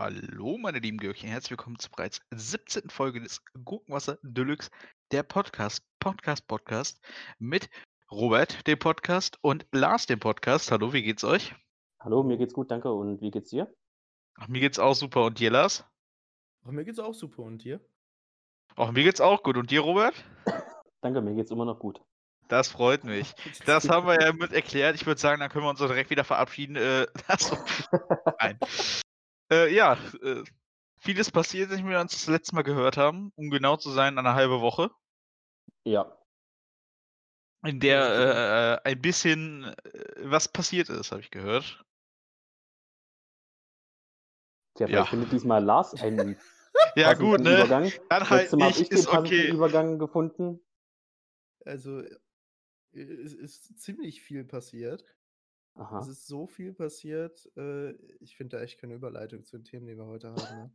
Hallo, meine lieben Gürkchen, herzlich willkommen zur bereits 17. Folge des Gurkenwasser Deluxe, der Podcast, Podcast, Podcast mit Robert, dem Podcast, und Lars, dem Podcast. Hallo, wie geht's euch? Hallo, mir geht's gut, danke. Und wie geht's dir? Ach, mir geht's auch super. Und dir, Lars? Ach, mir geht's auch super. Und dir? Ach, mir geht's auch gut. Und dir, Robert? Danke, mir geht's immer noch gut. Das freut mich. Das haben wir ja mit erklärt. Ich würde sagen, dann können wir uns so direkt wieder verabschieden. Äh, das, nein. Äh, ja, äh, vieles passiert, seit wir uns das letzte Mal gehört haben. Um genau zu sein, eine halbe Woche. Ja. In der äh, ein bisschen äh, was passiert ist, habe ich gehört. Tja, vielleicht Ja. findet diesmal Lars einen Ja, gut, ne? Übergang. Dann halt Mal habe nicht, ich den ist okay. Übergang gefunden. Also, äh, es ist ziemlich viel passiert. Aha. Es ist so viel passiert. Äh, ich finde da echt keine Überleitung zu den Themen, die wir heute haben. Ne?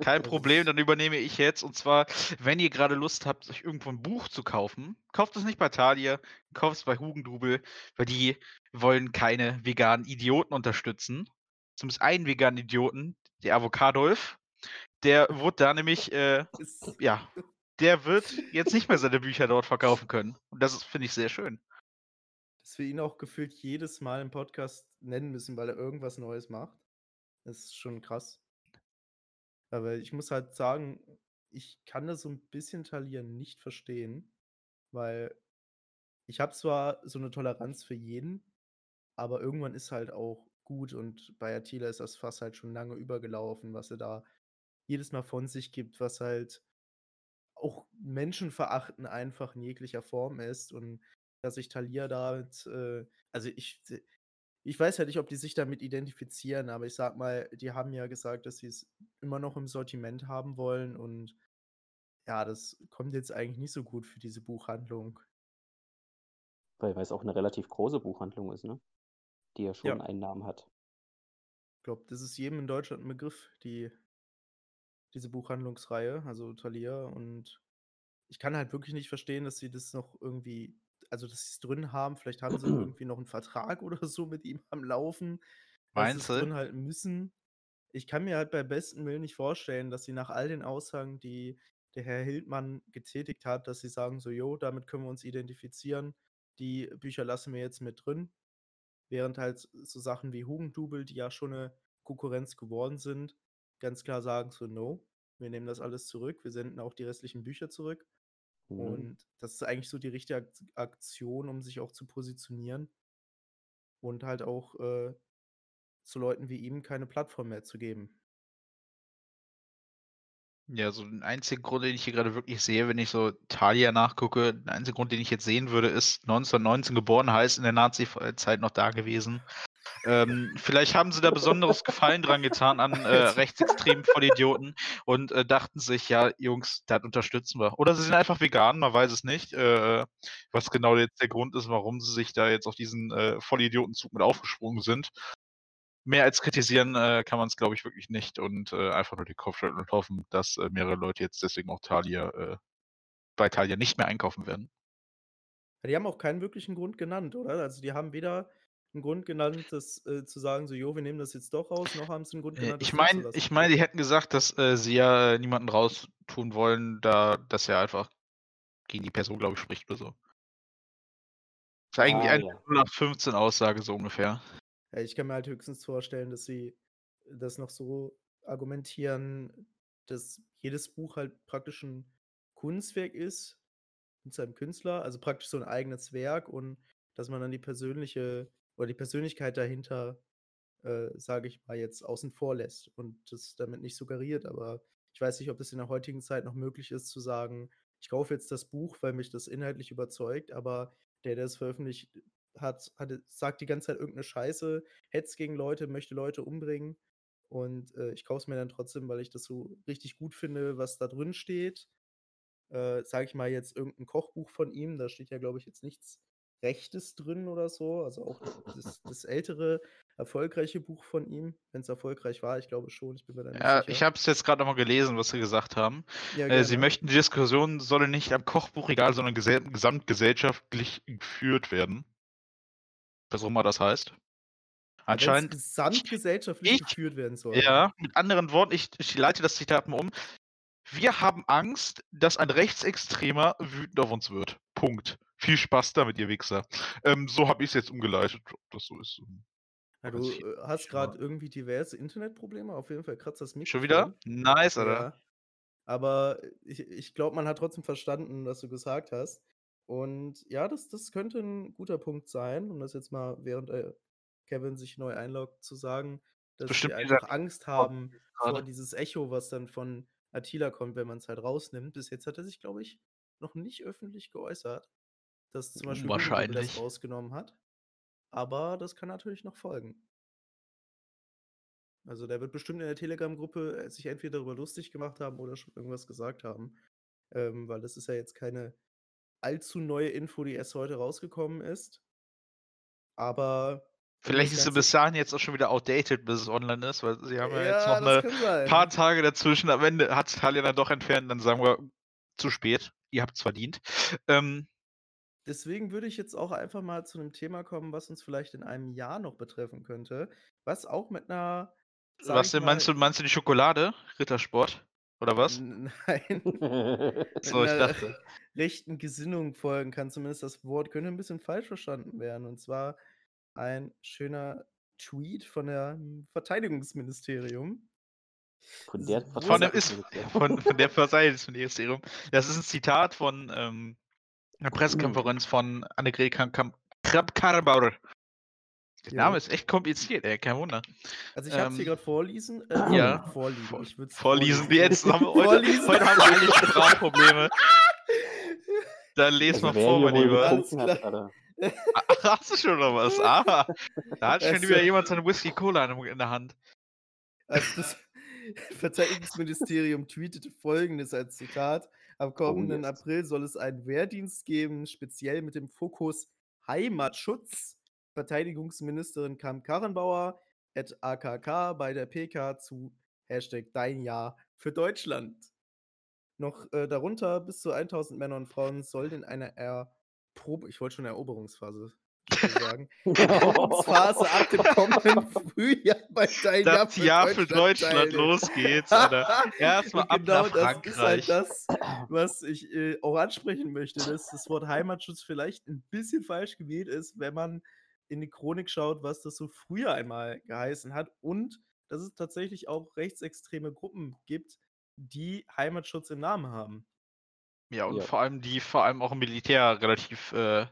Kein Das Problem, dann übernehme ich jetzt. Und zwar, wenn ihr gerade Lust habt, euch irgendwo ein Buch zu kaufen, kauft es nicht bei Thalia, kauft es bei Hugendubel, weil die wollen keine veganen Idioten unterstützen. Zumindest einen veganen Idioten, der Avocadolf. Der wurde da nämlich, äh, ja, der wird jetzt nicht mehr seine Bücher dort verkaufen können. Und das finde ich, sehr schön. Dass wir ihn auch gefühlt jedes Mal im Podcast nennen müssen, weil er irgendwas Neues macht. Das ist schon krass. Aber ich muss halt sagen, ich kann das so ein bisschen Thalia nicht verstehen, weil ich habe zwar so eine Toleranz für jeden, aber irgendwann ist halt auch gut und bei Attila ist das Fass halt schon lange übergelaufen, was er da jedes Mal von sich gibt, was halt auch Menschenverachten einfach in jeglicher Form ist und dass sich Thalia damit, äh, also ich, ich weiß ja nicht, ob die sich damit identifizieren, aber ich sag mal, die haben ja gesagt, dass sie es immer noch im Sortiment haben wollen und ja, das kommt jetzt eigentlich nicht so gut für diese Buchhandlung. Weil weil es auch eine relativ große Buchhandlung ist, ne? Die ja schon Ja. einen Namen hat. Ich glaube, das ist jedem in Deutschland ein Begriff, die, diese Buchhandlungsreihe, also Thalia. Und ich kann halt wirklich nicht verstehen, dass sie das noch irgendwie, also dass sie es drin haben. Vielleicht haben sie irgendwie noch einen Vertrag oder so mit ihm am Laufen, dass sie Meinst es du? drin halten müssen. Ich kann mir halt bei besten Willen nicht vorstellen, dass sie nach all den Aussagen, die der Herr Hildmann getätigt hat, dass sie sagen so, jo, damit können wir uns identifizieren. Die Bücher lassen wir jetzt mit drin. Während halt so Sachen wie Hugendubel, die ja schon eine Konkurrenz geworden sind, ganz klar sagen so, no, wir nehmen das alles zurück, wir senden auch die restlichen Bücher zurück. Mhm. Und das ist eigentlich so die richtige Ak- Aktion, um sich auch zu positionieren und halt auch äh, zu Leuten wie ihm keine Plattform mehr zu geben. Ja, so den einzigen Grund, den ich hier gerade wirklich sehe, wenn ich so Thalia nachgucke, der einzige Grund, den ich jetzt sehen würde, ist 1919 geboren, heißt in der Nazi-Zeit noch da gewesen. Ähm, vielleicht haben sie da besonderes Gefallen dran getan an äh, rechtsextremen Vollidioten und äh, dachten sich, ja, Jungs, das unterstützen wir. Oder sie sind einfach vegan, man weiß es nicht, äh, was genau jetzt der Grund ist, warum sie sich da jetzt auf diesen äh, Vollidiotenzug mit aufgesprungen sind. Mehr als kritisieren äh, kann man es, glaube ich, wirklich nicht und äh, einfach nur den Kopf schütteln und hoffen, dass äh, mehrere Leute jetzt deswegen auch Thalia bei Thalia nicht mehr einkaufen werden. Die haben auch keinen wirklichen Grund genannt, oder? Also die haben weder einen Grund genannt, das äh, zu sagen, so, jo, wir nehmen das jetzt doch raus, noch haben sie einen Grund Äh, genannt, Ich meine, ich meine, die hätten gesagt, dass äh, sie ja äh, niemanden raustun wollen, da das ja einfach gegen die Person, glaube ich, spricht oder so. Das ist eigentlich Ah, eine ja. 0815 Aussage so ungefähr. Ja, ich kann mir halt höchstens vorstellen, dass sie das noch so argumentieren, dass jedes Buch halt praktisch ein Kunstwerk ist mit seinem Künstler, also praktisch so ein eigenes Werk und dass man dann die persönliche oder die Persönlichkeit dahinter, äh, sage ich mal, jetzt außen vor lässt und das damit nicht suggeriert. Aber ich weiß nicht, ob es in der heutigen Zeit noch möglich ist zu sagen, ich kaufe jetzt das Buch, weil mich das inhaltlich überzeugt, aber der, der es veröffentlicht hat, hatte, sagt die ganze Zeit irgendeine Scheiße, hetzt gegen Leute, möchte Leute umbringen. Und äh, ich kaufe es mir dann trotzdem, weil ich das so richtig gut finde, was da drin steht. Äh, Sage ich mal jetzt irgendein Kochbuch von ihm, da steht ja, glaube ich, jetzt nichts Rechtes drin oder so. Also auch das, das ältere, erfolgreiche Buch von ihm, wenn es erfolgreich war, ich glaube schon, ich bin mir da nicht Ja, sicher. ich habe es jetzt gerade nochmal gelesen, was sie gesagt haben. ja, Äh, sie möchten, die Diskussion solle nicht am Kochbuchregal, sondern gesell gesamtgesellschaftlich geführt werden. Was auch immer das heißt. Anscheinend. gesamtgesellschaftlich Ich- geführt werden soll. Ja, mit anderen Worten, ich, ich leite das Zitat mal um. Wir haben Angst, dass ein Rechtsextremer wütend auf uns wird. Punkt. Viel Spaß damit, ihr Wichser. Ähm, so habe ich es jetzt umgeleitet, ob das so ist. ähm, Ja, du äh, hast nicht, gerade irgendwie diverse Internetprobleme. Auf jeden Fall kratzt das Mikrofon. Schon wieder? Nice, oder? Ja. Aber ich, ich glaube, man hat trotzdem verstanden, was du gesagt hast. Und ja, das, das könnte ein guter Punkt sein, um das jetzt mal, während äh, Kevin sich neu einloggt, zu sagen, dass Bestimmt dieser einfach Angst haben vor dieses Echo, was dann von Attila kommt, wenn man es halt rausnimmt. Bis jetzt hat er sich, glaube ich, noch nicht öffentlich geäußert, dass zum Beispiel Google das Wahrscheinlich. rausgenommen hat. Aber das kann natürlich noch folgen. Also der wird bestimmt in der Telegram-Gruppe äh, sich entweder darüber lustig gemacht haben oder schon irgendwas gesagt haben. Ähm, weil das ist ja jetzt keine allzu neue Info, die erst heute rausgekommen ist. Aber Vielleicht ist sie bis dahin jetzt auch schon wieder outdated, bis es online ist, weil sie haben ja, jetzt Ja, noch eine kann sein. paar Tage dazwischen. Am Ende hat Talia dann doch entfernt, dann sagen wir zu spät. Ihr habt es verdient. Ähm, Deswegen würde ich jetzt auch einfach mal zu einem Thema kommen, was uns vielleicht in einem Jahr noch betreffen könnte. Was auch mit einer. was denn meinst du? Meinst du die Schokolade? Rittersport? Oder was? Nein. So, ich dachte. rechten Gesinnung folgen kann. Zumindest das Wort könnte ein bisschen falsch verstanden werden. Und zwar ein schöner Tweet von der hm, Verteidigungsministerium. Von der Von Von, dem ist, Verteidigungsministerium. von, von der Verteidigungsministerium. Das ist ein Zitat von ähm, einer Pressekonferenz von Annegret Kramp-Karrenbauer. Der Jo. Name ist echt kompliziert, ey, kein Wunder. Also ich habe es hier Ähm, gerade vorlesen. Äh, ja. Vorliegen. Vor- Ich würd's Vorlesen. Jetzt haben wir, heute, Vorlesen. heute haben wir eigentlich Sprachprobleme. Dann lest Also mal vor, mein Lieber. Ach, hast du schon noch was? Ah, da hat schon wieder jemand seine Whisky-Cola in in der Hand. Also das Verteidigungsministerium tweetete folgendes als Zitat. Am kommenden yes. April soll es einen Wehrdienst geben, speziell mit dem Fokus Heimatschutz. Verteidigungsministerin Kam Karrenbauer at AKK bei der PK zu Hashtag Dein Jahr für Deutschland. Noch äh, darunter bis zu 1000 Männer und Frauen sollen in einer Erprob ich wollte schon Eroberungsphase schon sagen, Erprobungsphase ab dem kommenden Frühjahr bei Dein Jahr Das für Jahr für Deutschland Deutschland, los geht's. Erstmal ab genau nach das Frankreich. ist halt das, was ich äh, auch ansprechen möchte, dass das Wort Heimatschutz vielleicht ein bisschen falsch gewählt ist, wenn man in die Chronik schaut, was das so früher einmal geheißen hat und dass es tatsächlich auch rechtsextreme Gruppen gibt, die Heimatschutz im Namen haben. Ja, und Ja. vor allem die vor allem auch im Militär relativ äh,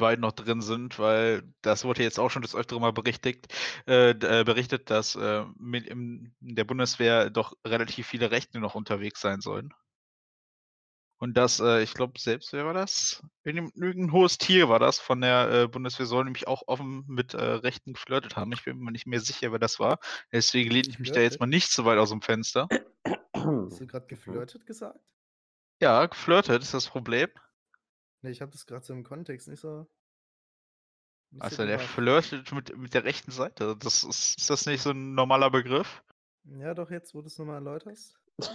weit noch drin sind, weil das wurde jetzt auch schon des Öfteren mal berichtigt, äh, äh, berichtet, dass äh, mit im, in der Bundeswehr doch relativ viele Rechte noch unterwegs sein sollen. Und das, äh, ich glaube, selbst, wer war das? Irgendein, hohes Tier war das von der äh, Bundeswehr, soll nämlich auch offen mit äh, Rechten geflirtet haben. Ich bin mir nicht mehr sicher, wer das war. Deswegen lehne ich mich da jetzt mal nicht so weit aus dem Fenster. Hast du gerade geflirtet gesagt? Ja, geflirtet ist das Problem. Ne, ich habe das gerade so im Kontext nicht so. Nicht Also so der flirtet mit, mit der rechten Seite. Das ist, ist das nicht so ein normaler Begriff? Ja, doch, jetzt, wo du es nochmal erläuterst.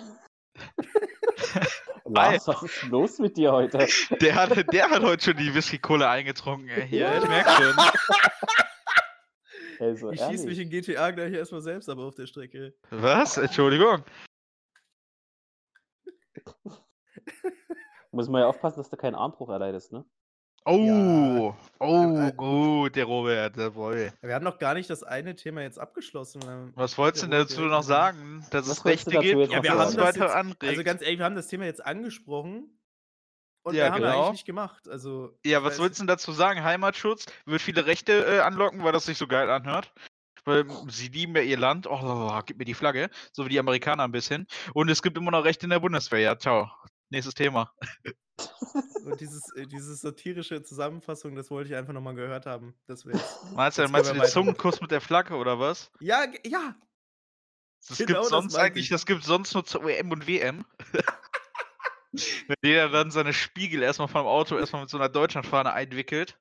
Lars, was ist los mit dir heute? Der hat, der hat heute schon die Whisky-Cola eingetrunken. ey, Hier, ich merke schon. Also, Ich schieße mich ehrlich. in GTA gleich erstmal selbst aber auf der Strecke. Was? Entschuldigung. Muss man ja aufpassen, dass du keinen Armbruch erleidest, ne? Oh, oh, äh, gut, der Robert, der Boy. Wir haben noch gar nicht das eine Thema jetzt abgeschlossen. Was wolltest du denn dazu noch sagen? Dass es wolltest Rechte gibt? Ja, wir haben das weiter jetzt, anregt. also ganz ehrlich, wir haben das Thema jetzt angesprochen und Ja, wir haben ja genau. eigentlich nicht gemacht. Also, Ja, was sollst du denn dazu sagen? Heimatschutz wird viele Rechte äh, anlocken, weil das sich so geil anhört. Weil sie lieben ja ihr Land. Oh, gib mir die Flagge. So wie die Amerikaner ein bisschen. Und es gibt immer noch Rechte in der Bundeswehr. Ja, ciao. Nächstes Thema. Und dieses, äh, diese satirische Zusammenfassung, das wollte ich einfach nochmal gehört haben. Das. Meinst du, meinst du den. Zungenkuss mit der Flagge oder was? Ja, ja! Das Genau gibt sonst eigentlich, ich. das gibt sonst nur zur WM und WM. Wenn jeder dann seine Spiegel erstmal vom Auto erstmal mit so einer Deutschlandfahne einwickelt.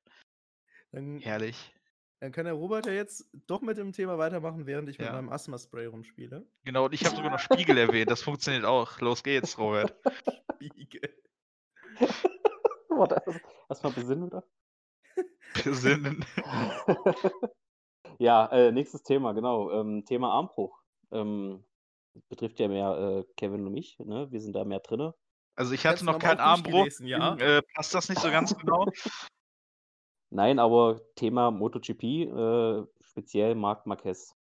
Dann, Herrlich. Dann kann der Robert ja jetzt doch mit dem Thema weitermachen, während ich mit Ja. meinem Asthma-Spray rumspiele. Genau, und ich habe sogar noch Spiegel erwähnt. Das funktioniert auch. Los geht's, Robert. Spiegel. Warte, erst- erstmal besinnen, oder? Besinnen. Ja, äh, nächstes Thema, genau. Ähm, Thema Armbruch. Ähm, betrifft ja mehr äh, Kevin und mich, ne? Wir sind da mehr drinne. Also ich hatte noch keinen Armbruch. durchgelesen, ja. deswegen, Äh, passt das nicht so ganz genau? Nein, aber Thema MotoGP, äh, speziell Marc Marquez.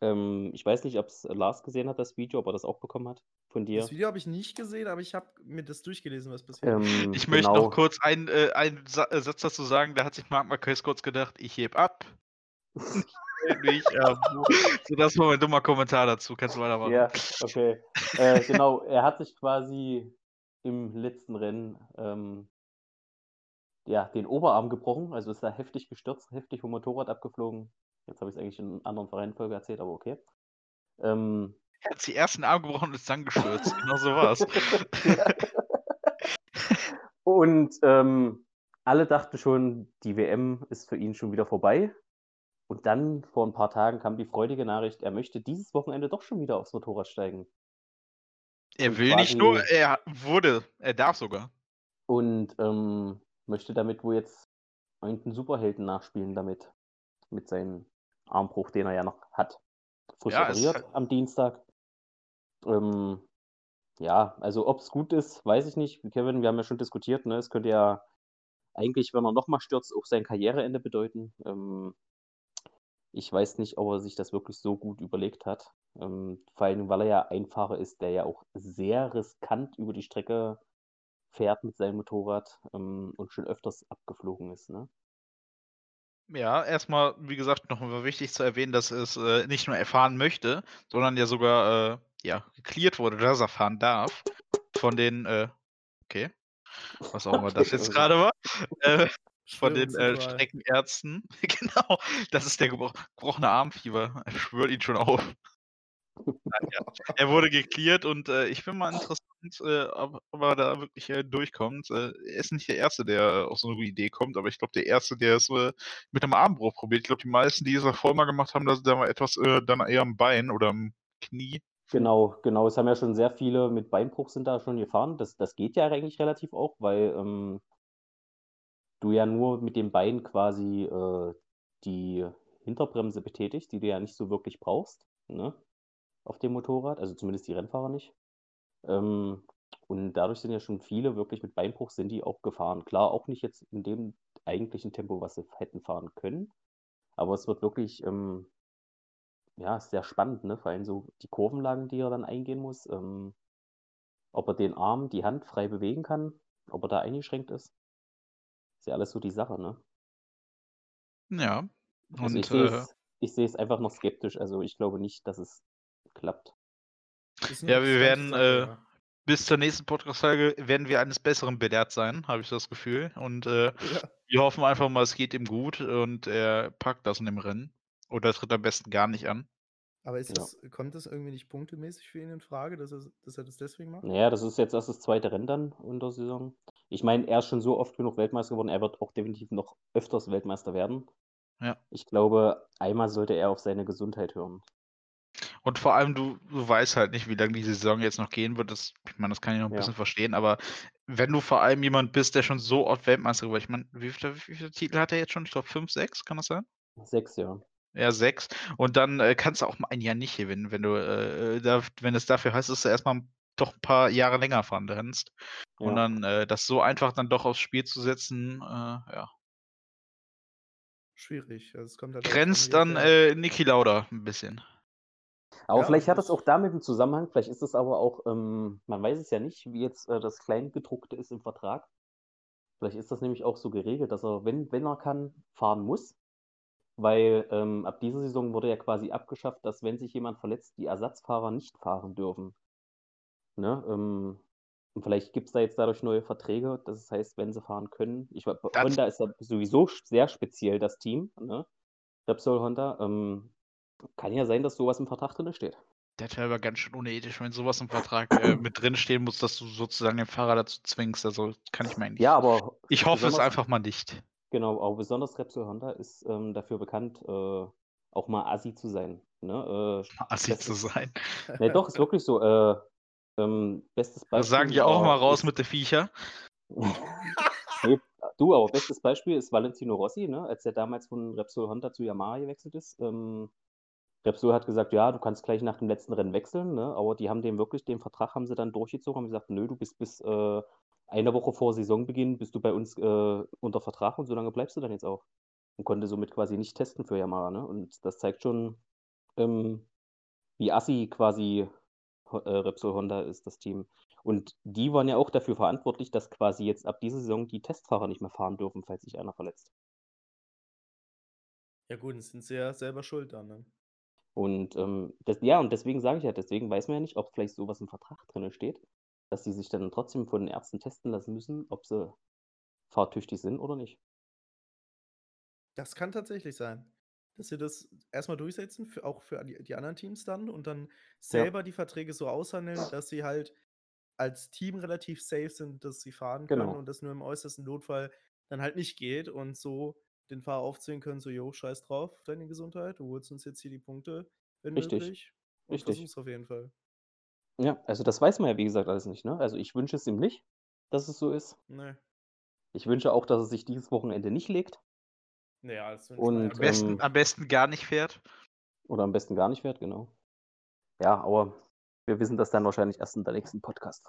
Ähm, ich weiß nicht, ob es Lars gesehen hat, das Video, ob er das auch bekommen hat von dir. Das Video habe ich nicht gesehen, aber ich habe mir das durchgelesen, was passiert. Ähm, Ich möchte genau. noch kurz einen, äh, einen Sa äh, Satz dazu sagen. Da hat sich Marc Marquez kurz gedacht, ich heb ab. nicht, ähm, so, das war mein dummer Kommentar dazu. Kannst du weitermachen. Ja, okay. äh, genau, er hat sich quasi im letzten Rennen ähm, ja, den Oberarm gebrochen, also ist da heftig gestürzt, heftig vom Motorrad abgeflogen. Jetzt habe ich es eigentlich in einer anderen Reihenfolge erzählt, aber okay. Ähm, Er hat sich erst den Arm gebrochen und ist dann gestürzt. genau so war's. Und ähm, alle dachten schon, die WM ist für ihn schon wieder vorbei. Und dann vor ein paar Tagen kam die freudige Nachricht, er möchte dieses Wochenende doch schon wieder aufs Motorrad steigen. Er will nicht quasi- nur, er wurde, er darf sogar. Und ähm, möchte damit wohl jetzt irgendeinen Superhelden nachspielen damit. Mit seinem Armbruch, den er ja noch hat. Frisch Ja, operiert am Dienstag. Ähm, ja, also ob es gut ist, weiß ich nicht. Kevin, wir haben ja schon diskutiert, ne? Es könnte ja eigentlich, wenn er nochmal stürzt, auch sein Karriereende bedeuten. Ähm, ich weiß nicht, ob er sich das wirklich so gut überlegt hat. Ähm, vor allem, weil er ja ein Fahrer ist, der ja auch sehr riskant über die Strecke fährt mit seinem Motorrad ähm, und schon öfters abgeflogen ist. Ne? Ja, erstmal, wie gesagt, noch mal wichtig zu erwähnen, dass es äh, nicht nur erfahren möchte, sondern ja sogar äh, ja, geklärt wurde, dass er fahren darf. Von den, äh, okay, was auch immer das jetzt also- gerade war, äh, von den äh. Streckenärzten. genau, das ist der gebro gebrochene Armfieber. Er schwört ihn schon auf. Nein, ja. Er wurde geklärt und äh, ich bin mal interessant, äh, ob, da wirklich äh, durchkommt. Äh, er ist nicht der Erste, der auf so eine Idee kommt, aber ich glaube, der Erste, der es äh, mit einem Armbruch probiert. Ich glaube, die meisten, die es davor mal gemacht haben, das da mal etwas äh, dann eher am Bein oder am Knie. Genau, genau. Es haben ja schon sehr viele mit Beinbruch sind da schon gefahren. Das, das geht ja eigentlich relativ auch, weil ähm, du ja nur mit dem Bein quasi äh, die Hinterbremse betätigst, die du ja nicht so wirklich brauchst, ne? Auf dem Motorrad, also zumindest die Rennfahrer nicht. Ähm, und dadurch sind ja schon viele wirklich mit Beinbruch sind die auch gefahren. Klar, auch nicht jetzt in dem eigentlichen Tempo, was sie hätten fahren können. Aber es wird wirklich, ähm, ja, sehr spannend, ne? Vor allem so die Kurvenlagen, die er dann eingehen muss. Ähm, ob er den Arm, die Hand frei bewegen kann, ob er da eingeschränkt ist. Ist ja alles so die Sache, ne? Ja. Also Und ich sehe äh, es, ich sehe es einfach noch skeptisch. Also ich glaube nicht, dass es klappt. Ja, wir werden, äh, bis zur nächsten Podcast-Folge werden wir eines Besseren belehrt sein, habe ich das Gefühl. Und äh, ja. Wir hoffen einfach mal, es geht ihm gut und er packt das in dem Rennen. Oder tritt am besten gar nicht an. Aber ist Ja. das, kommt das irgendwie nicht punktemäßig für ihn in Frage, dass er, dass er das deswegen macht? Naja, das ist jetzt erst das zweite Rennen dann in der Saison. Ich meine, er ist schon so oft genug Weltmeister geworden, er wird auch definitiv noch öfters Weltmeister werden. Ja. Ich glaube, einmal sollte er auf seine Gesundheit hören. Und vor allem, du, du weißt halt nicht, wie lange die Saison jetzt noch gehen wird. Das, ich meine, das kann ich noch ein Ja. bisschen verstehen, aber wenn du vor allem jemand bist, der schon so oft Weltmeister geworden ist, ich meine, wie viele, wie viele Titel hat er jetzt schon? Ich glaube, fünf, sechs, kann das sein? Sechs Jahre. Ja, sechs. Und dann äh, kannst du auch mal ein Jahr nicht gewinnen, wenn du, äh, da, wenn es dafür heißt, dass du erstmal doch ein paar Jahre länger fahren. Und Ja. dann äh, das so einfach dann doch aufs Spiel zu setzen, äh, ja. Schwierig. Also es kommt halt Grenzt dann äh, Niki Lauda ein bisschen. Aber Ja, vielleicht hat das- auch damit einen Zusammenhang, vielleicht ist es aber auch, ähm, man weiß es ja nicht, wie jetzt äh, das Kleingedruckte ist im Vertrag. Vielleicht ist das nämlich auch so geregelt, dass er, wenn, wenn er kann, fahren muss. Weil ähm, ab dieser Saison wurde ja quasi abgeschafft, dass wenn sich jemand verletzt, die Ersatzfahrer nicht fahren dürfen. Ne? Ähm, und vielleicht gibt es da jetzt dadurch neue Verträge, das heißt, wenn sie fahren können. Ich, Das- Honda ist ja sowieso sehr speziell, das Team. Ne? Repsol Honda. Ähm, kann ja sein, dass sowas im Vertrag drin steht. Das wäre aber ganz schön unethisch, wenn sowas im Vertrag äh, mit drin stehen muss, dass du sozusagen den Fahrer dazu zwingst. Also kann ich eigentlich. Ja, aber ich hoffe es einfach mal nicht. genau, auch besonders Repsol Honda ist ähm, dafür bekannt, äh, auch mal assi zu sein. Ne? Äh, Assi zu sein. ne, doch, ist wirklich so. Äh, ähm, bestes Beispiel. Das sagen die auch mal raus mit den Viecher. nee, Du, aber bestes Beispiel ist Valentino Rossi, ne? als er damals von Repsol Honda zu Yamaha gewechselt ist. Ähm, Repsol hat gesagt, ja, du kannst gleich nach dem letzten Rennen wechseln, ne? aber die haben dem wirklich, den Vertrag haben sie dann durchgezogen, haben gesagt, nö, du bist bis äh, eine Woche vor Saisonbeginn, bist du bei uns äh, unter Vertrag und so lange bleibst du dann jetzt auch. Und konnte somit quasi nicht testen für Yamaha. Ne? Und das zeigt schon, ähm, wie assi quasi äh, Repsol Honda ist, das Team. Und die waren ja auch dafür verantwortlich, dass quasi jetzt ab dieser Saison die Testfahrer nicht mehr fahren dürfen, falls sich einer verletzt. Ja gut, dann sind sie ja selber schuld dann, ne? Und ähm, das, ja, und deswegen sage ich ja, deswegen weiß man ja nicht, ob vielleicht sowas im Vertrag drin steht, dass sie sich dann trotzdem von den Ärzten testen lassen müssen, ob sie fahrtüchtig sind oder nicht. Das kann tatsächlich sein. Dass sie das erstmal durchsetzen, für, auch für die, die anderen Teams dann und dann selber die Verträge so aushandeln, dass sie halt als Team relativ safe sind, dass sie fahren können Genau. und das nur im äußersten Notfall dann halt nicht geht und so den Fahrer aufzählen können, so, jo, scheiß drauf, auf deine Gesundheit, du holst uns jetzt hier die Punkte, wenn Richtig, möglich. Und richtig. versuch's auf jeden Fall. Ja, also das weiß man ja, wie gesagt, alles nicht. Ne? Also ich wünsche es ihm nicht, dass es so ist. Nee. Ich wünsche auch, dass er sich dieses Wochenende nicht legt Naja, das wünscht Und, ja Am besten, ähm, am besten gar nicht fährt. oder am besten gar nicht fährt, genau. Ja, aber wir wissen das dann wahrscheinlich erst in der nächsten Podcast.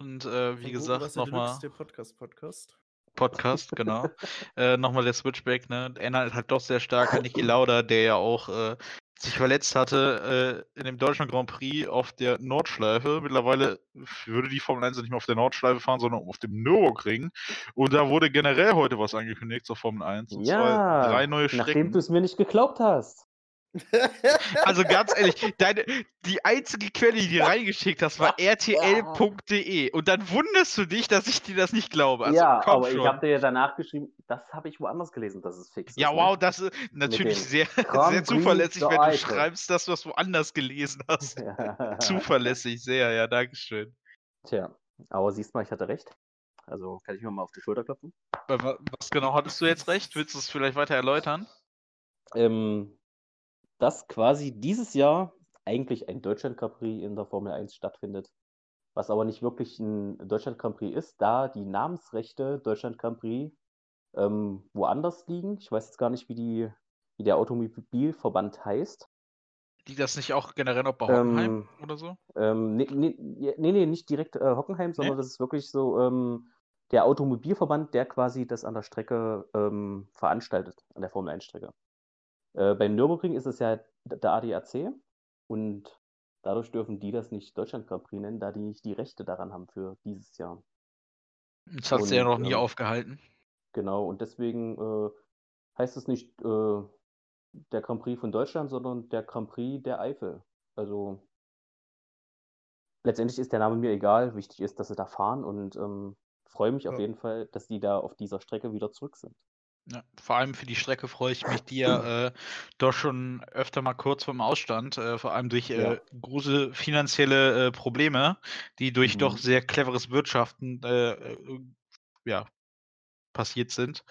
Und äh, wie Von gesagt, nochmal Deluxe, der Podcast-Podcast. Podcast, genau. äh, nochmal der Switchback, ne? Erinnert halt doch sehr stark an Niki Lauda, der ja auch äh, sich verletzt hatte äh, in dem Deutschland Grand Prix auf der Nordschleife. Mittlerweile würde die Formel 1 nicht mehr auf der Nordschleife fahren, sondern auf dem Nürburgring. Und da wurde generell heute was angekündigt zur Formel 1. Und zwar Ja, drei neue nachdem Strecken. du es mir nicht geglaubt hast. Also ganz ehrlich, deine, die einzige Quelle, die du reingeschickt hast, war rtl.de. Und dann wunderst du dich, dass ich dir das nicht glaube. Also, ja, aber schon. ich habe dir ja danach geschrieben, das habe ich woanders gelesen, dass es fix Ja, ist. wow, das ist natürlich dem sehr, sehr zuverlässig, wenn du schreibst, dass du das woanders gelesen hast. Ne? Zuverlässig, sehr, ja, Dankeschön. Tja, aber siehst mal, ich hatte recht. Also kann ich mir mal auf die Schulter klopfen. Was genau hattest du jetzt recht? Willst du es vielleicht weiter erläutern? Ähm, dass quasi dieses Jahr eigentlich ein Deutschland Grand Prix in der Formel 1 stattfindet. Was aber nicht wirklich ein Deutschland Grand Prix ist, da die Namensrechte Deutschland Grand Prix ähm, woanders liegen. Ich weiß jetzt gar nicht, wie, die, wie der Automobilverband heißt. Liegt das nicht auch generell noch bei Hockenheim Ähm, oder so? Ähm, nee, nee, nee, nee, nicht direkt äh, Hockenheim, sondern das ist wirklich so ähm, der Automobilverband, der quasi das an der Strecke ähm, veranstaltet, an der Formel 1-Strecke. Äh, beim Nürburgring ist es ja der ADAC und dadurch dürfen die das nicht Deutschland Grand Prix nennen, da die nicht die Rechte daran haben für dieses Jahr. Das hat sie ja noch nie ähm, aufgehalten. Genau, und deswegen äh, heißt es nicht äh, der Grand Prix von Deutschland, sondern der Grand Prix der Eifel. Also letztendlich ist der Name mir egal. Wichtig ist, dass sie da fahren und ähm, freue mich auf Ja. jeden Fall, dass die da auf dieser Strecke wieder zurück sind. Ja, vor allem für die Strecke freue ich mich, die ja äh, doch schon öfter mal kurz vorm Ausstand, äh, vor allem durch äh, Ja. große finanzielle äh, Probleme, die durch doch Mhm. sehr cleveres Wirtschaften äh, äh, ja, passiert sind.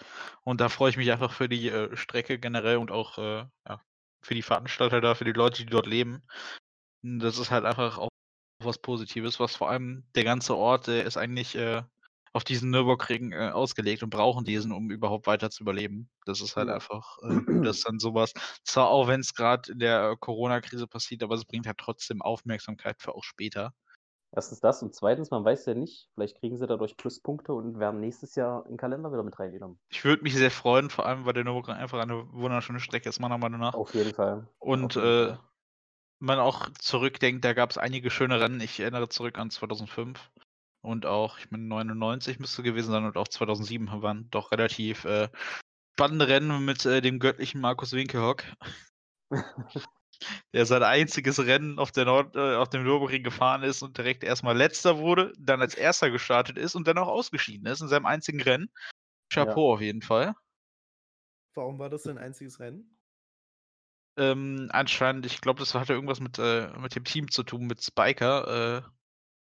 Und da freue ich mich einfach für die Strecke generell und auch ja, für die Veranstalter da, für die Leute, die dort leben. Das ist halt einfach auch was Positives, was vor allem der ganze Ort, der ist eigentlich auf diesen Nürburgring äh, ausgelegt und brauchen diesen, um überhaupt weiter zu überleben. Das ist halt einfach äh, dass dann sowas, zwar auch wenn es gerade in der äh, Corona-Krise passiert, aber es bringt halt trotzdem Aufmerksamkeit für auch später. Erstens das und zweitens, man weiß ja nicht, vielleicht kriegen sie dadurch Pluspunkte und werden nächstes Jahr im Kalender wieder mit reingenommen. Ich würde mich sehr freuen, vor allem, weil der Nürburgring einfach eine wunderschöne Strecke ist, meiner Meinung nach. Auf jeden Fall. Und jeden äh, Fall. man auch zurückdenkt, da gab es einige schöne Rennen. Ich erinnere zurück an 2005 und auch, ich meine, 99 müsste gewesen sein und auch 2007 waren doch relativ äh, spannende Rennen mit äh, dem göttlichen Markus Winkelhock, der sein einziges Rennen auf, der Nord, äh, auf dem Nürburgring gefahren ist und direkt erstmal letzter wurde, dann als erster gestartet ist und dann auch ausgeschieden ist in seinem einzigen Rennen. Chapeau auf jeden Fall. Warum war das sein einziges Rennen? Ähm, anscheinend, ich glaube, das hatte irgendwas mit, äh, mit dem Team zu tun, mit Spiker, äh,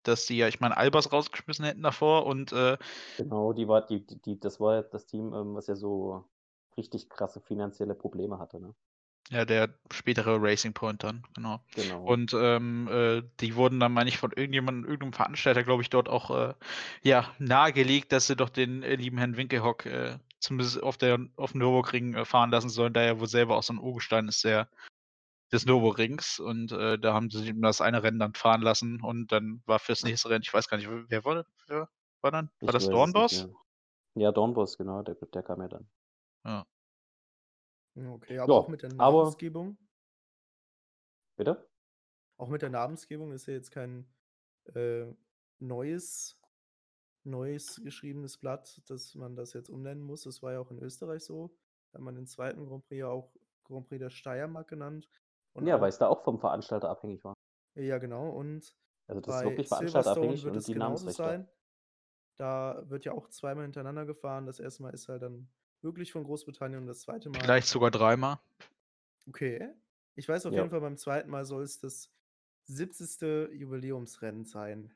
dass die ja, ich meine, Albers rausgeschmissen hätten davor und äh, Genau, die war, die, die, das war das Team, ähm, was ja so richtig krasse finanzielle Probleme hatte. Ne? Ja, der spätere Racing Point dann, genau. Genau. Und ähm, äh, die wurden dann, meine ich, von irgendjemandem, irgendeinem Veranstalter, glaube ich, dort auch äh, ja, nahegelegt, dass sie doch den äh, lieben Herrn Winkelhock äh, zumindest auf, der, auf dem Nürburgring äh, fahren lassen sollen, da er wohl selber auch so ein Urgestein ist, der des Nürburgrings. Und äh, da haben sie ihm das eine Rennen dann fahren lassen und dann war fürs nächste Rennen, ich weiß gar nicht, wer war, wer war dann? War Ich das Dornboss? Ja, Dornboss, genau, der, der kam ja dann. Ja. Okay, aber Ja, auch mit der aber- Namensgebung. Bitte? Auch mit der Namensgebung ist ja jetzt kein äh, neues, neues geschriebenes Blatt, dass man das jetzt umnennen muss. Das war ja auch in Österreich so. Da hat man den zweiten Grand Prix ja auch Grand Prix der Steiermark genannt. Und ja, weil es da auch vom Veranstalter abhängig war. Ja, genau. Und Also das ist bei wirklich Silverstone veranstalterabhängig wird und es die genauso sein. Da wird ja auch zweimal hintereinander gefahren. Das erste Mal ist halt dann wirklich von Großbritannien und das zweite Mal. Vielleicht sogar dreimal. Okay. Ich weiß auf Ja. jeden Fall, beim zweiten Mal soll es das 70. Jubiläumsrennen sein.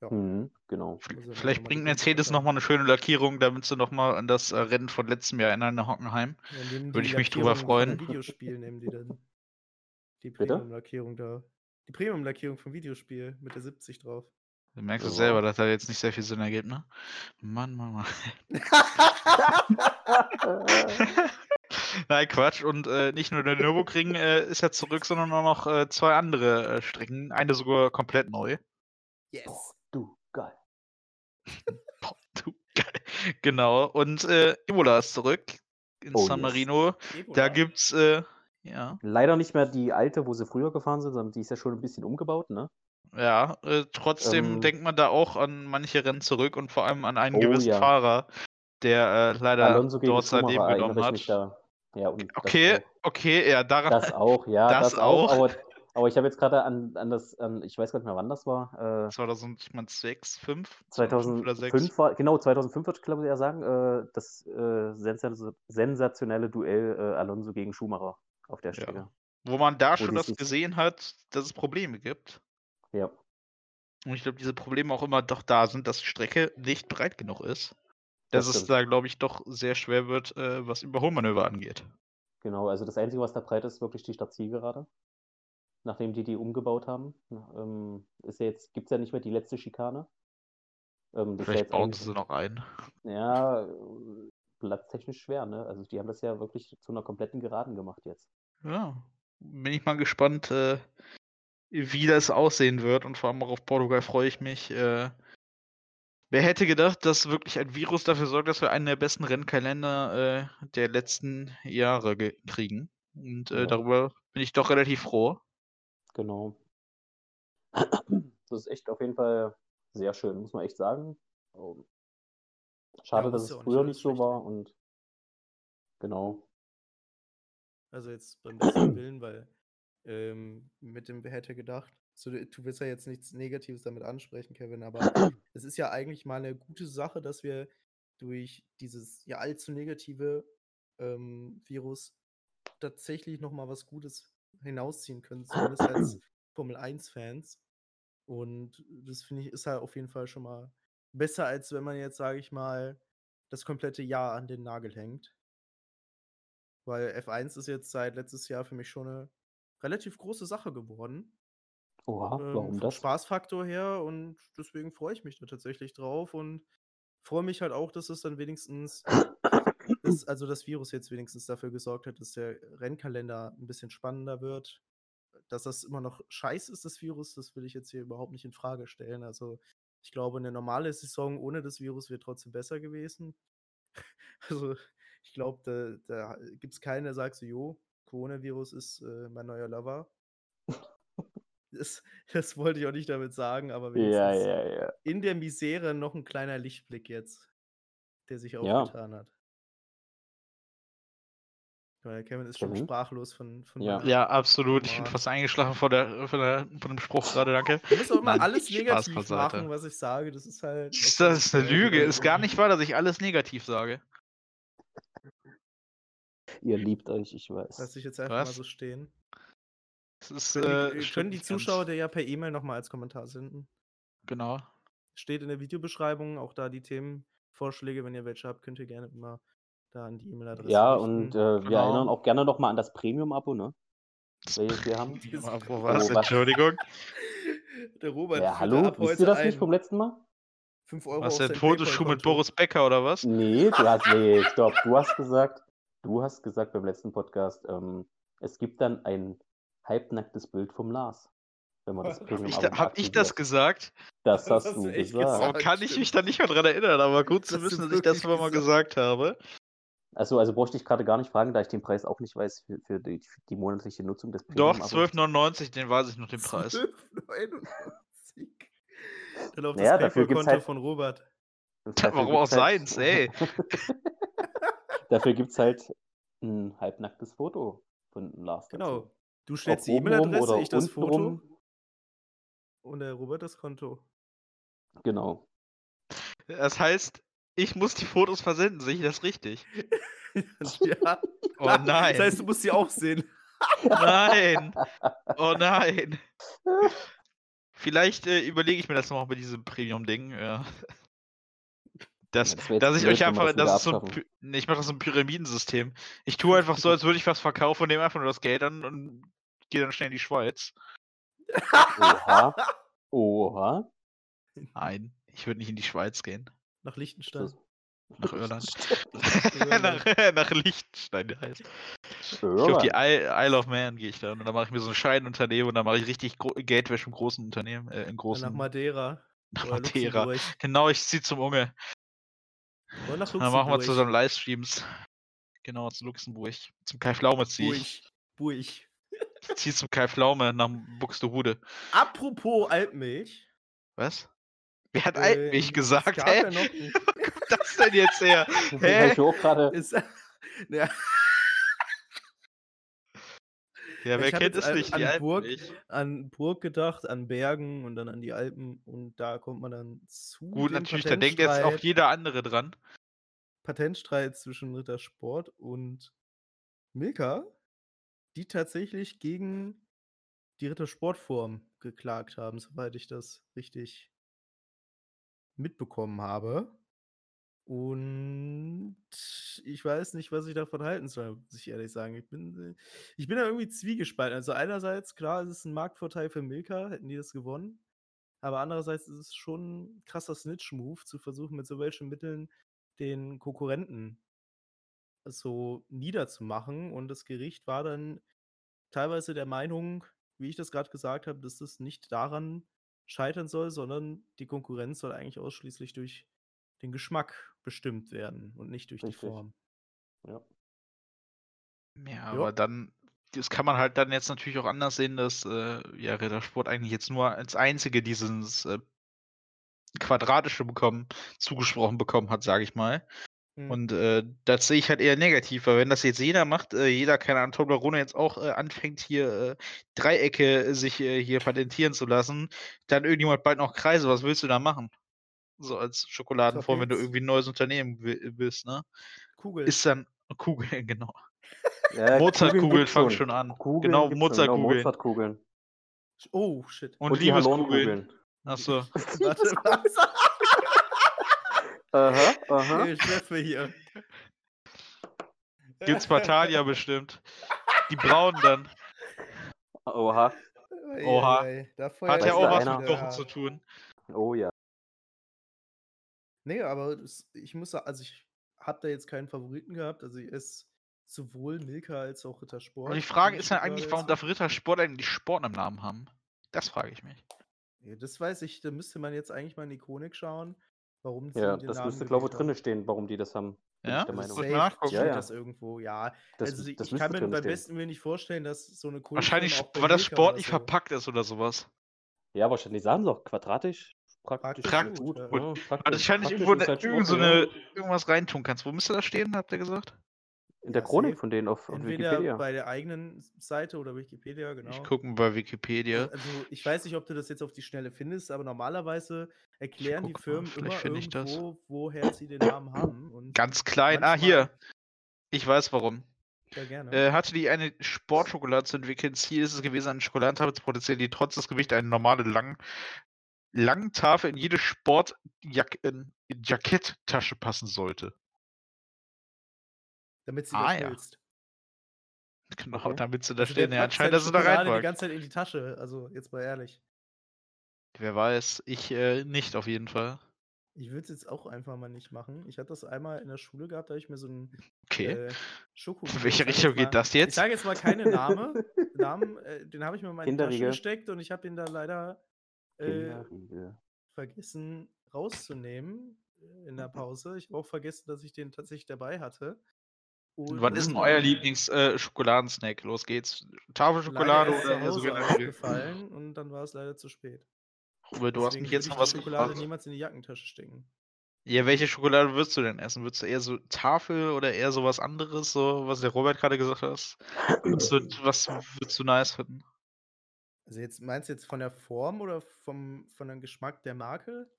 Ja. Mhm, genau. Vielleicht noch mal bringt Mercedes nochmal eine schöne Lackierung, damit sie nochmal an das äh, Rennen von letztem Jahr erinnern in Hockenheim. Ja, Würde ich mich drüber freuen. Videospiel nehmen die dann. Die? Premium-Lackierung da. Die Premium-Lackierung vom Videospiel mit der 70 drauf. Du merkst es Ja. selber, dass da jetzt nicht sehr viel Sinn ergibt, ne? Mann, Mann, Mann. Nein, Quatsch. Und äh, nicht nur der Nürburgring äh, ist ja zurück, sondern auch noch äh, zwei andere äh, Strecken. Eine sogar komplett neu. yes! du, geil. Boah, du, geil. Genau. Und äh, Imola ist zurück in Oh, San yes. Marino. Da Ebola. gibt's, äh, ja, Leider nicht mehr die alte, wo sie früher gefahren sind, sondern die ist ja schon ein bisschen umgebaut, ne? ja, äh, trotzdem Ähm. denkt man da auch an manche Rennen zurück und vor allem an einen Oh, gewissen ja. Fahrer, der äh, leider Alonso gegen dort sein Leben genommen hat. da. Ja, das Okay, okay, ja, daran. Das auch, ja, Das das, auch. auch. Aber, aber ich habe jetzt gerade an, an das, an, ich weiß gar nicht mehr, wann das war. Äh, 2006, 5? 2005 war, genau, 2005 würde ich glaube ich eher sagen, äh, das äh, sensa sensationelle Duell äh, Alonso gegen Schumacher auf der Ja. Strecke. Wo man da Wo schon das gesehen hat, dass es Probleme gibt. Ja. Und ich glaube, diese Probleme auch immer doch da sind, dass die Strecke nicht breit genug ist. Dass Das es da, glaube ich, doch sehr schwer wird, äh, was Überholmanöver angeht. Genau, also das Einzige, was da breit ist, ist wirklich die Stadtzielgerade. Nachdem die die umgebaut haben. Ähm, ist ja jetzt, gibt es ja nicht mehr die letzte Schikane. Ähm, das ist ja Vielleicht jetzt bauen sie sie noch ein. Ja, platztechnisch schwer, ne? Also die haben das ja wirklich zu einer kompletten Geraden gemacht jetzt. Ja, bin ich mal gespannt, äh, wie das aussehen wird. Und vor allem auch auf Portugal freue ich mich. Äh, wer hätte gedacht, dass wirklich ein Virus dafür sorgt, dass wir einen der besten Rennkalender äh, der letzten Jahre ge- kriegen. Und äh, Ja. darüber bin ich doch relativ froh. Genau. Das ist echt auf jeden Fall sehr schön, muss man echt sagen. Ähm, Schade, Ja, dass es nicht früher nicht so war und genau. Also jetzt beim besten Willen, weil ähm, mit dem hätte gedacht. So, du willst ja jetzt nichts Negatives damit ansprechen, Kevin, aber es ist ja eigentlich mal eine gute Sache, dass wir durch dieses ja allzu negative ähm, Virus tatsächlich noch mal was Gutes hinausziehen können, zumindest als Formel 1-Fans. Und das finde ich ist halt auf jeden Fall schon mal besser, als wenn man jetzt, sage ich mal, das komplette Jahr an den Nagel hängt. Weil F1 ist jetzt seit letztes Jahr für mich schon eine relativ große Sache geworden. Oha, ähm, warum vom das? Spaßfaktor her und deswegen freue ich mich da tatsächlich drauf und freue mich halt auch, dass es dann wenigstens, dass, also das Virus jetzt wenigstens dafür gesorgt hat, dass der Rennkalender ein bisschen spannender wird. Dass das immer noch scheiß ist, das Virus, das will ich jetzt hier überhaupt nicht in Frage stellen. Also ich glaube, eine normale Saison ohne das Virus wäre trotzdem besser gewesen. Also ich glaube, da, da gibt es keinen, der sagt so, jo, Coronavirus ist äh, mein neuer Lover. Das, das wollte ich auch nicht damit sagen, aber Ja, wenigstens ja, ja. in der Misere noch ein kleiner Lichtblick jetzt, der sich aufgetan hat. Weil Kevin ist schon Kevin? sprachlos von, von Ja. Ja, absolut. Ich bin fast eingeschlafen von, der, von, der, von dem Spruch gerade, danke. Du musst auch immer Nein, alles negativ machen, was ich sage. Das ist halt. Das ist eine? Lüge. Ist gar nicht wahr, dass ich alles negativ sage. Ihr liebt euch, ich weiß. Lass ich jetzt einfach mal Was? so stehen. Das ist, Können die, äh, können die. Zuschauer dir ja per E-Mail nochmal als Kommentar senden. Genau. Steht in der Videobeschreibung auch da die Themenvorschläge. Wenn ihr welche habt, könnt ihr gerne immer da an die E-Mail-Adresse Ja, richten. und äh, wir Genau. erinnern auch gerne nochmal an das Premium-Abo, ne? Das Welches wir haben. Wo was? Oh, was? Entschuldigung. Der Robert Ja, hallo, ab wisst heute ihr das nicht ein vom letzten Mal? 5 Euro Was auf denn? Fotoshow mit. Boris Becker oder was? Nee, du hast, nee, stopp, du hast gesagt, du hast gesagt beim letzten Podcast, ähm, es gibt dann ein halbnacktes Bild vom Lars, wenn man das Hab Premium Ich, Abo da, hab ich das gesagt? Das Das hast hast du du gesagt. Warum gesagt. kann ich mich da nicht mehr dran erinnern? Aber gut zu Das hast wissen, du dass ich das mal gesagt. gesagt habe. Also, also bräuchte ich gerade gar nicht fragen, da ich den Preis auch nicht weiß für, für, die, für die monatliche Nutzung des Doch, Premium-Abos. 12,99, den weiß ich noch den Preis. 12,99. Dann auf Naja, das dafür gibt's PayPal-Konto halt- von Robert. Dafür Warum auch halt- seins, ey? Dafür gibt es halt ein halbnacktes Foto von Lars. dazu. Genau. Du stellst die E-Mail-Adresse, oder ich das Foto untenrum. und der Robert das Konto. Genau. Das heißt, ich muss die Fotos versenden, sehe ich das richtig? ja. Oh nein. Das heißt, du musst sie auch sehen. Nein. Oh nein. Vielleicht äh, überlege ich mir das noch bei diesem Premium-Ding. Ja. Das, das dass ich euch einfach, das ist so ein, nee, ich mache das so ein Pyramidensystem. Ich tue einfach so, als würde ich was verkaufen und nehme einfach nur das Geld an und gehe dann schnell in die Schweiz. Oha. Oha. Nein, ich würde nicht in die Schweiz gehen. Nach Liechtenstein. Nach Irland. Nach, nach Liechtenstein heißt. Ich auf die Isle, Isle of Man gehe ich dann und dann mache ich mir so ein Scheinunternehmen und dann mache ich richtig Geldwäsche im großen Unternehmen, äh, im Dann großen nach Madeira. nach oder Madeira. Luxemburg. Genau, ich ziehe zum Unge. Oder nach Dann machen wir zusammen Livestreams. Genau, zu Luxemburg. Zum Kai Pflaume ziehe ich. Burg. Ich ziehe zum Kai Pflaume nach Buxtehude. Apropos Alpmilch. Was? Wer hat äh, es gesagt? Hä? ja noch ein- Was denn jetzt her? Das Hä? ich auch gerade. ist, ja, Ja, Ich wer hab kennt jetzt es an- nicht? Die an Burg- an Burg gedacht, an Bergen und dann an die Alpen und da kommt man dann zu Gut, dem natürlich, da denkt jetzt auch jeder andere dran. Patentstreit zwischen Rittersport und Milka, die tatsächlich gegen die Rittersportform geklagt haben, soweit ich das richtig mitbekommen habe. Und ich weiß nicht, was ich davon halten soll, muss ich ehrlich sagen. Ich bin, ich bin da irgendwie zwiegespalten. Also einerseits, klar, es ist ein Marktvorteil für Milka, hätten die das gewonnen. Aber andererseits ist es schon ein krasser Snitch-Move, zu versuchen, mit so welchen Mitteln den Konkurrenten so niederzumachen. Und das Gericht war dann teilweise der Meinung, wie ich das gerade gesagt habe, dass das nicht daran scheitern soll, sondern die Konkurrenz soll eigentlich ausschließlich durch den Geschmack bestimmt werden und nicht durch Richtig. die Form. Ja. Ja, aber dann, das kann man halt dann jetzt natürlich auch anders sehen, dass äh, ja, Rittersport eigentlich jetzt nur als einzige dieses äh, Quadratische bekommen, zugesprochen bekommen hat, sage ich mal. Mhm. Und äh, das sehe ich halt eher negativ, weil wenn das jetzt jeder macht, äh, jeder, keine Ahnung, Toblerone jetzt auch äh, anfängt, hier äh, Dreiecke sich äh, hier patentieren zu lassen, dann irgendjemand bald noch Kreise, was willst du da machen? So als Schokoladenform, wenn du irgendwie ein neues Unternehmen wi- bist, ne? Kugel. Ist dann Kugeln, genau. Ja, Mozartkugeln fangen schon an. Kugeln Genau, schon, Mozartkugeln. Mozartkugeln. oh, shit. Und, Und die Liebeskugeln. Achso. Warte, was? Aha, aha. Hey, Chefe hier. Gibt's Batalia bestimmt. Die braunen dann. Oha. Oha. Hat ja auch da was einer? mit Kochen zu tun. Oh ja. Nee, aber ich muss sagen, also ich habe da jetzt keinen Favoriten gehabt. Also ich esse sowohl Milka als auch Rittersport. Und die Frage ist ja eigentlich, warum darf Rittersport eigentlich Sport im Namen haben? Das frage ich mich. Ja, das weiß ich, da müsste man jetzt eigentlich mal in die Chronik schauen, warum sie Ja, den das Namen müsste, glaube ich, drinne stehen, warum die das haben. Ja? ich der Das Meinung. Safe nachgucken. steht Ja, ja. das irgendwo, ja. Das, also ich, das ich kann mir beim besten Willen nicht vorstellen, dass so eine Kultfirma Wahrscheinlich, weil das Milka Sport oder nicht so verpackt ist oder sowas. Ja, wahrscheinlich sagen sie auch quadratisch. Praktisch, Praktisch gut. gut, ja. Praktisch, wahrscheinlich praktisch irgendwo eine, halt schon irgend so eine, irgendwas reintun kannst. Wo müsste das stehen, habt ihr gesagt? In der Chronik von denen auf, auf Entweder Wikipedia. bei der eigenen Seite oder Wikipedia, genau. Ich gucke mal bei Wikipedia. Also ich weiß nicht, ob du das jetzt auf die Schnelle findest, aber normalerweise erklären die mal, Firmen immer finde ich das. irgendwo, woher sie den Namen haben. Und Ganz klein. Ah, hier. Ich weiß warum. Ja, gerne. Äh, hatte die eine Sportschokolade zu entwickeln. Ziel ist es gewesen, eine Schokoladentafel zu produzieren, die trotz des Gewichts eine normale lang, langen Tafel in jede Sport-Jackettasche passen sollte. Damit sie Ah, da ja. Genau, Okay. damit sie da Also stehen. Ja, anscheinend, dass sie da Schokolade die ganze Zeit in die Tasche. Also jetzt mal ehrlich. Wer weiß, ich äh, nicht auf jeden Fall. Ich würde es jetzt auch einfach mal nicht machen. Ich hatte das einmal in der Schule gehabt, da habe ich mir so ein Okay. äh, Schoko. In welche ich Richtung geht das Ich jetzt? sage jetzt mal keine Name, Namen, äh, den habe ich mir in meine Tasche gesteckt und ich habe ihn da leider äh, vergessen rauszunehmen äh, in der Pause. Ich habe auch vergessen, dass ich den tatsächlich dabei hatte. Und Was ist denn euer Lieblings-Schokoladen-Snack? Los geht's. Tafelschokolade oder Hause generell? aufgefallen und dann war es leider zu spät. Robert, du hast Deswegen würde jetzt ich noch die was Schokolade gefragt. niemals in die Jackentasche stecken. Ja, welche Schokolade würdest du denn essen? Würdest du eher so Tafel oder eher so was anderes, so was der Robert gerade gesagt hat? Würdest du, was würdest du nice finden? Also jetzt meinst du jetzt von der Form oder vom, von dem Geschmack der Marke?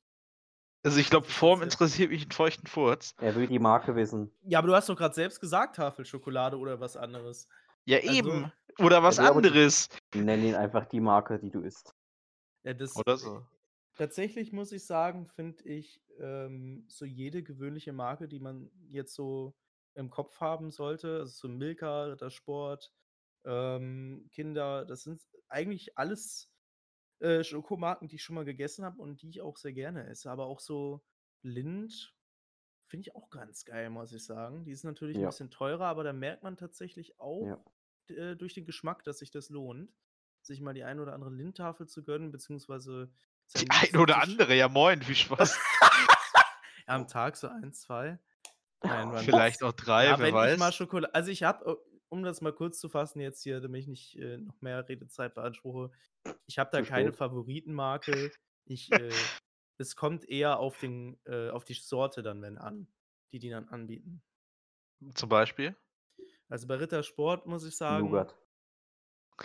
Also ich glaube, Form interessiert mich einen feuchten Furz. Er will die Marke wissen. Ja, aber du hast doch gerade selbst gesagt, Tafelschokolade oder was anderes. Ja, Also- eben. Oder was Ja, anderes. Nenn ihn einfach die Marke, die du isst. Ja, das, Oder so. Tatsächlich muss ich sagen, finde ich ähm, so jede gewöhnliche Marke, die man jetzt so im Kopf haben sollte, also so Milka, Rittersport, ähm, Kinder, das sind eigentlich alles äh, Schokomarken, die ich schon mal gegessen habe und die ich auch sehr gerne esse. Aber auch so Lind finde ich auch ganz geil, muss ich sagen. Die ist natürlich ein Ja. bisschen teurer, aber da merkt man tatsächlich auch Ja. äh, durch den Geschmack, dass sich das lohnt, sich mal die eine oder andere Lindtafel zu gönnen, beziehungsweise Die Liebstes oder andere, ja moin, viel Spaß. Ja, am Tag so eins, zwei. Nein, wann- Vielleicht auch drei, ja, wer wenn weiß. ich mal Schokolade. Also ich habe, um das mal kurz zu fassen jetzt hier, damit ich nicht äh, noch mehr Redezeit beanspruche, ich habe da keine. Favoritenmarke. Ich, äh, es kommt eher auf den, äh, auf die Sorte dann wenn an, die die dann anbieten. Zum Beispiel. Also bei Rittersport muss ich sagen, Nougat.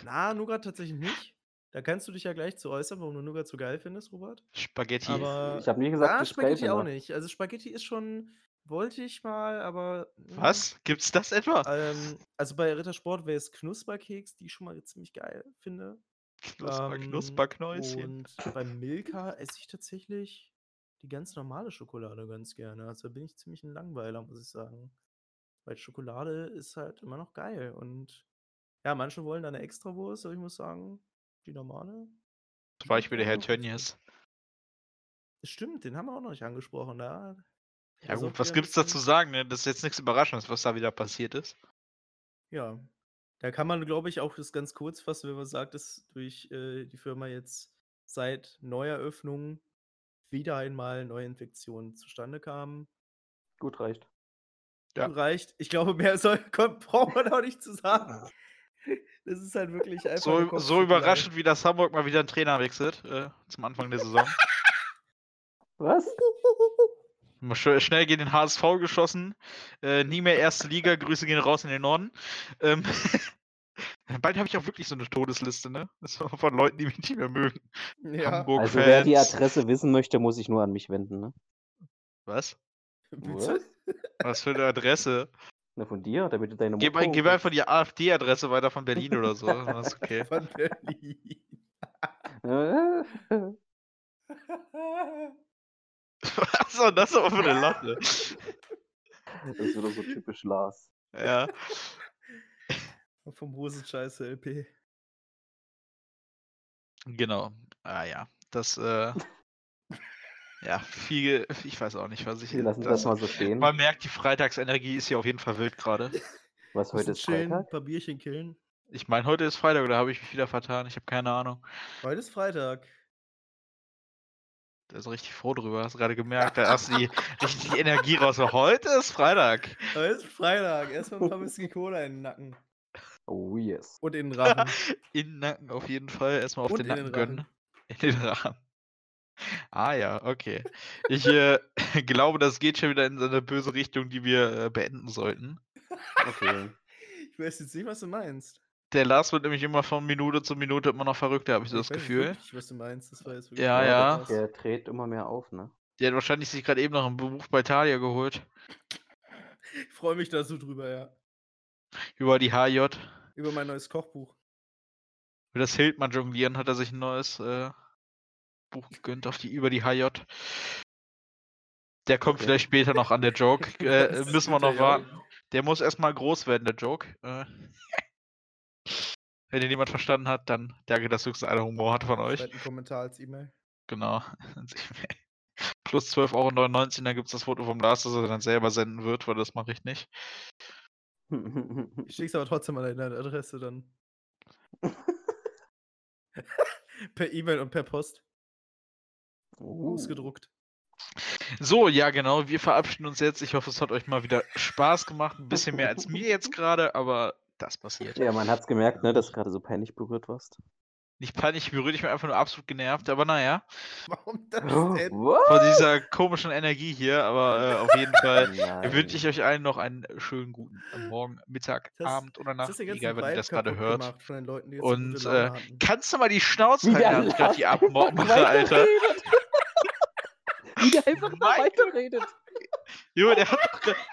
na, Nougat tatsächlich nicht. Da kannst du dich ja gleich zu äußern, warum du Nougat so geil findest, Robert. Spaghetti. Aber Ich habe nie gesagt, na, Spaghetti auch nicht. Also Spaghetti ist schon, wollte ich mal, aber mm, Was? Gibt's das etwa? Ähm, also bei Rittersport wäre es Knusperkeks, die ich schon mal ziemlich geil finde. Knusper, Ähm, Knusperknäuschen. Und bei Milka esse ich tatsächlich die ganz normale Schokolade ganz gerne. Also da bin ich ziemlich ein Langweiler, muss ich sagen. Weil Schokolade ist halt immer noch geil. Und ja, manche wollen da eine Extrawurst, aber ich muss sagen, die normale. Zum Beispiel der Herr. Tönnies. Stimmt, den haben wir auch noch nicht angesprochen. Da, Ja da gut, was gibt's da zu sagen? Ne? Das ist jetzt nichts Überraschendes, was da wieder passiert ist. Ja, da kann man, glaube ich, auch das ganz kurz fassen, wenn man sagt, dass durch äh, die Firma jetzt seit Neueröffnung wieder einmal Neuinfektionen zustande kamen. Gut reicht. Ja. Reicht. Ich glaube, mehr soll, kommt, braucht man auch nicht zu sagen. Das ist halt wirklich einfach. So, so überraschend, wie das Hamburg mal wieder einen Trainer wechselt äh, zum Anfang der Saison. Was? Schnell gegen den HSV geschossen. Äh, nie mehr erste Liga. Grüße gehen raus in den Norden. Ähm, bald habe ich auch wirklich so eine Todesliste, ne? Das war von Leuten, die mich nicht mehr mögen. Ja, Hamburg Also wer die. Adresse wissen möchte, muss sich nur an mich wenden, ne? Was? bitte. Was für eine Adresse? Na, von dir, damit du deine Mutter gib einfach die AfD-Adresse weiter von Berlin oder so. Das ist okay. Von Berlin. Was soll das aber für eine Lache? Das ist wieder so typisch Lars. Ja. Vom Hosenscheiße LP. Genau. Ah ja. Das, äh. Ja, viel. Ich weiß auch nicht, was ich. Wir lassen das, mal so stehen. Man merkt, die Freitagsenergie ist hier auf jeden Fall wild gerade. Was heute ist chillen, Freitag? paar Bierchen killen. Ich meine, heute ist Freitag oder habe ich mich wieder vertan? Ich habe keine Ahnung. Heute ist Freitag. Da ist richtig froh drüber. Hast gerade gemerkt, da hast du die, richtig Energie raus. Heute ist Freitag. Heute ist Freitag. Erstmal ein paar Whisky Cola in den Nacken. Oh yes. Und in den Rachen. In den Nacken auf jeden Fall. Erstmal auf Und den in den Nacken gönnen. In den Rachen. Ah ja, okay. Ich äh, glaube, das geht schon wieder in so eine böse Richtung, die wir äh, beenden sollten. Okay. Ich weiß jetzt nicht, was du meinst. Der Lars wird nämlich immer von Minute zu Minute immer noch verrückter, habe ich so das ich weiß jetzt Gefühl. wirklich, was du meinst. Das war jetzt wirklich Ja, ja. Der dreht immer mehr auf, ne? Der hat wahrscheinlich sich gerade eben noch ein Buch bei Thalia geholt. Ich freue mich da so drüber, ja. Über die HJ. Über mein neues Kochbuch. Für das Hildmann jonglieren hat er sich ein neues äh, Buch gegönnt auf die über die HJ. Der kommt Okay. vielleicht später noch an der Joke. Äh, müssen wir noch warten. Der muss erstmal groß werden, der Joke. Äh, wenn den jemand verstanden hat, dann danke, dass höchstens einer Humor hat von euch. Einen Kommentar als E-Mail. Genau. Plus 12,99 Euro, dann gibt es das Foto vom Lars, das er dann selber senden wird, weil das mache ich nicht. Ich schick's aber trotzdem an deine Adresse dann. per E-Mail und per Post. Uh. Ausgedruckt. So, ja, genau. Wir verabschieden uns jetzt. Ich hoffe, es hat euch mal wieder Spaß gemacht. Ein bisschen mehr als mir jetzt gerade, aber das passiert. Ja, man hat's gemerkt, ne, dass du gerade so peinlich berührt warst. Nicht peinlich berührt, ich bin einfach nur absolut genervt, aber naja. Warum das Oh, denn? what? Von dieser komischen Energie hier, aber äh, auf jeden Fall wünsche ich euch allen noch einen schönen guten Morgen, Mittag, Das- Abend oder Nacht, egal wann ihr das gerade hört. gemacht Von den Leuten, die jetzt Und, äh. Kannst du mal die Schnauze halten, ich gerade die einfach Alter. Wie der einfach weiterredet. Junge, der hat,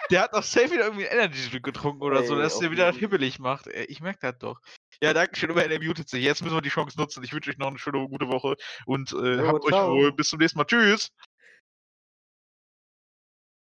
der hat doch safe wieder irgendwie einen Energy Drink getrunken oder so, Ey, dass auf der wieder hibbelig macht. Ey, ich merke das doch. Ja, danke schön, er mutet sich. Jetzt müssen wir die Chance nutzen. Ich wünsche euch noch eine schöne, gute Woche und äh, Jo, habt euch ciao. wohl. Bis zum nächsten Mal. Tschüss.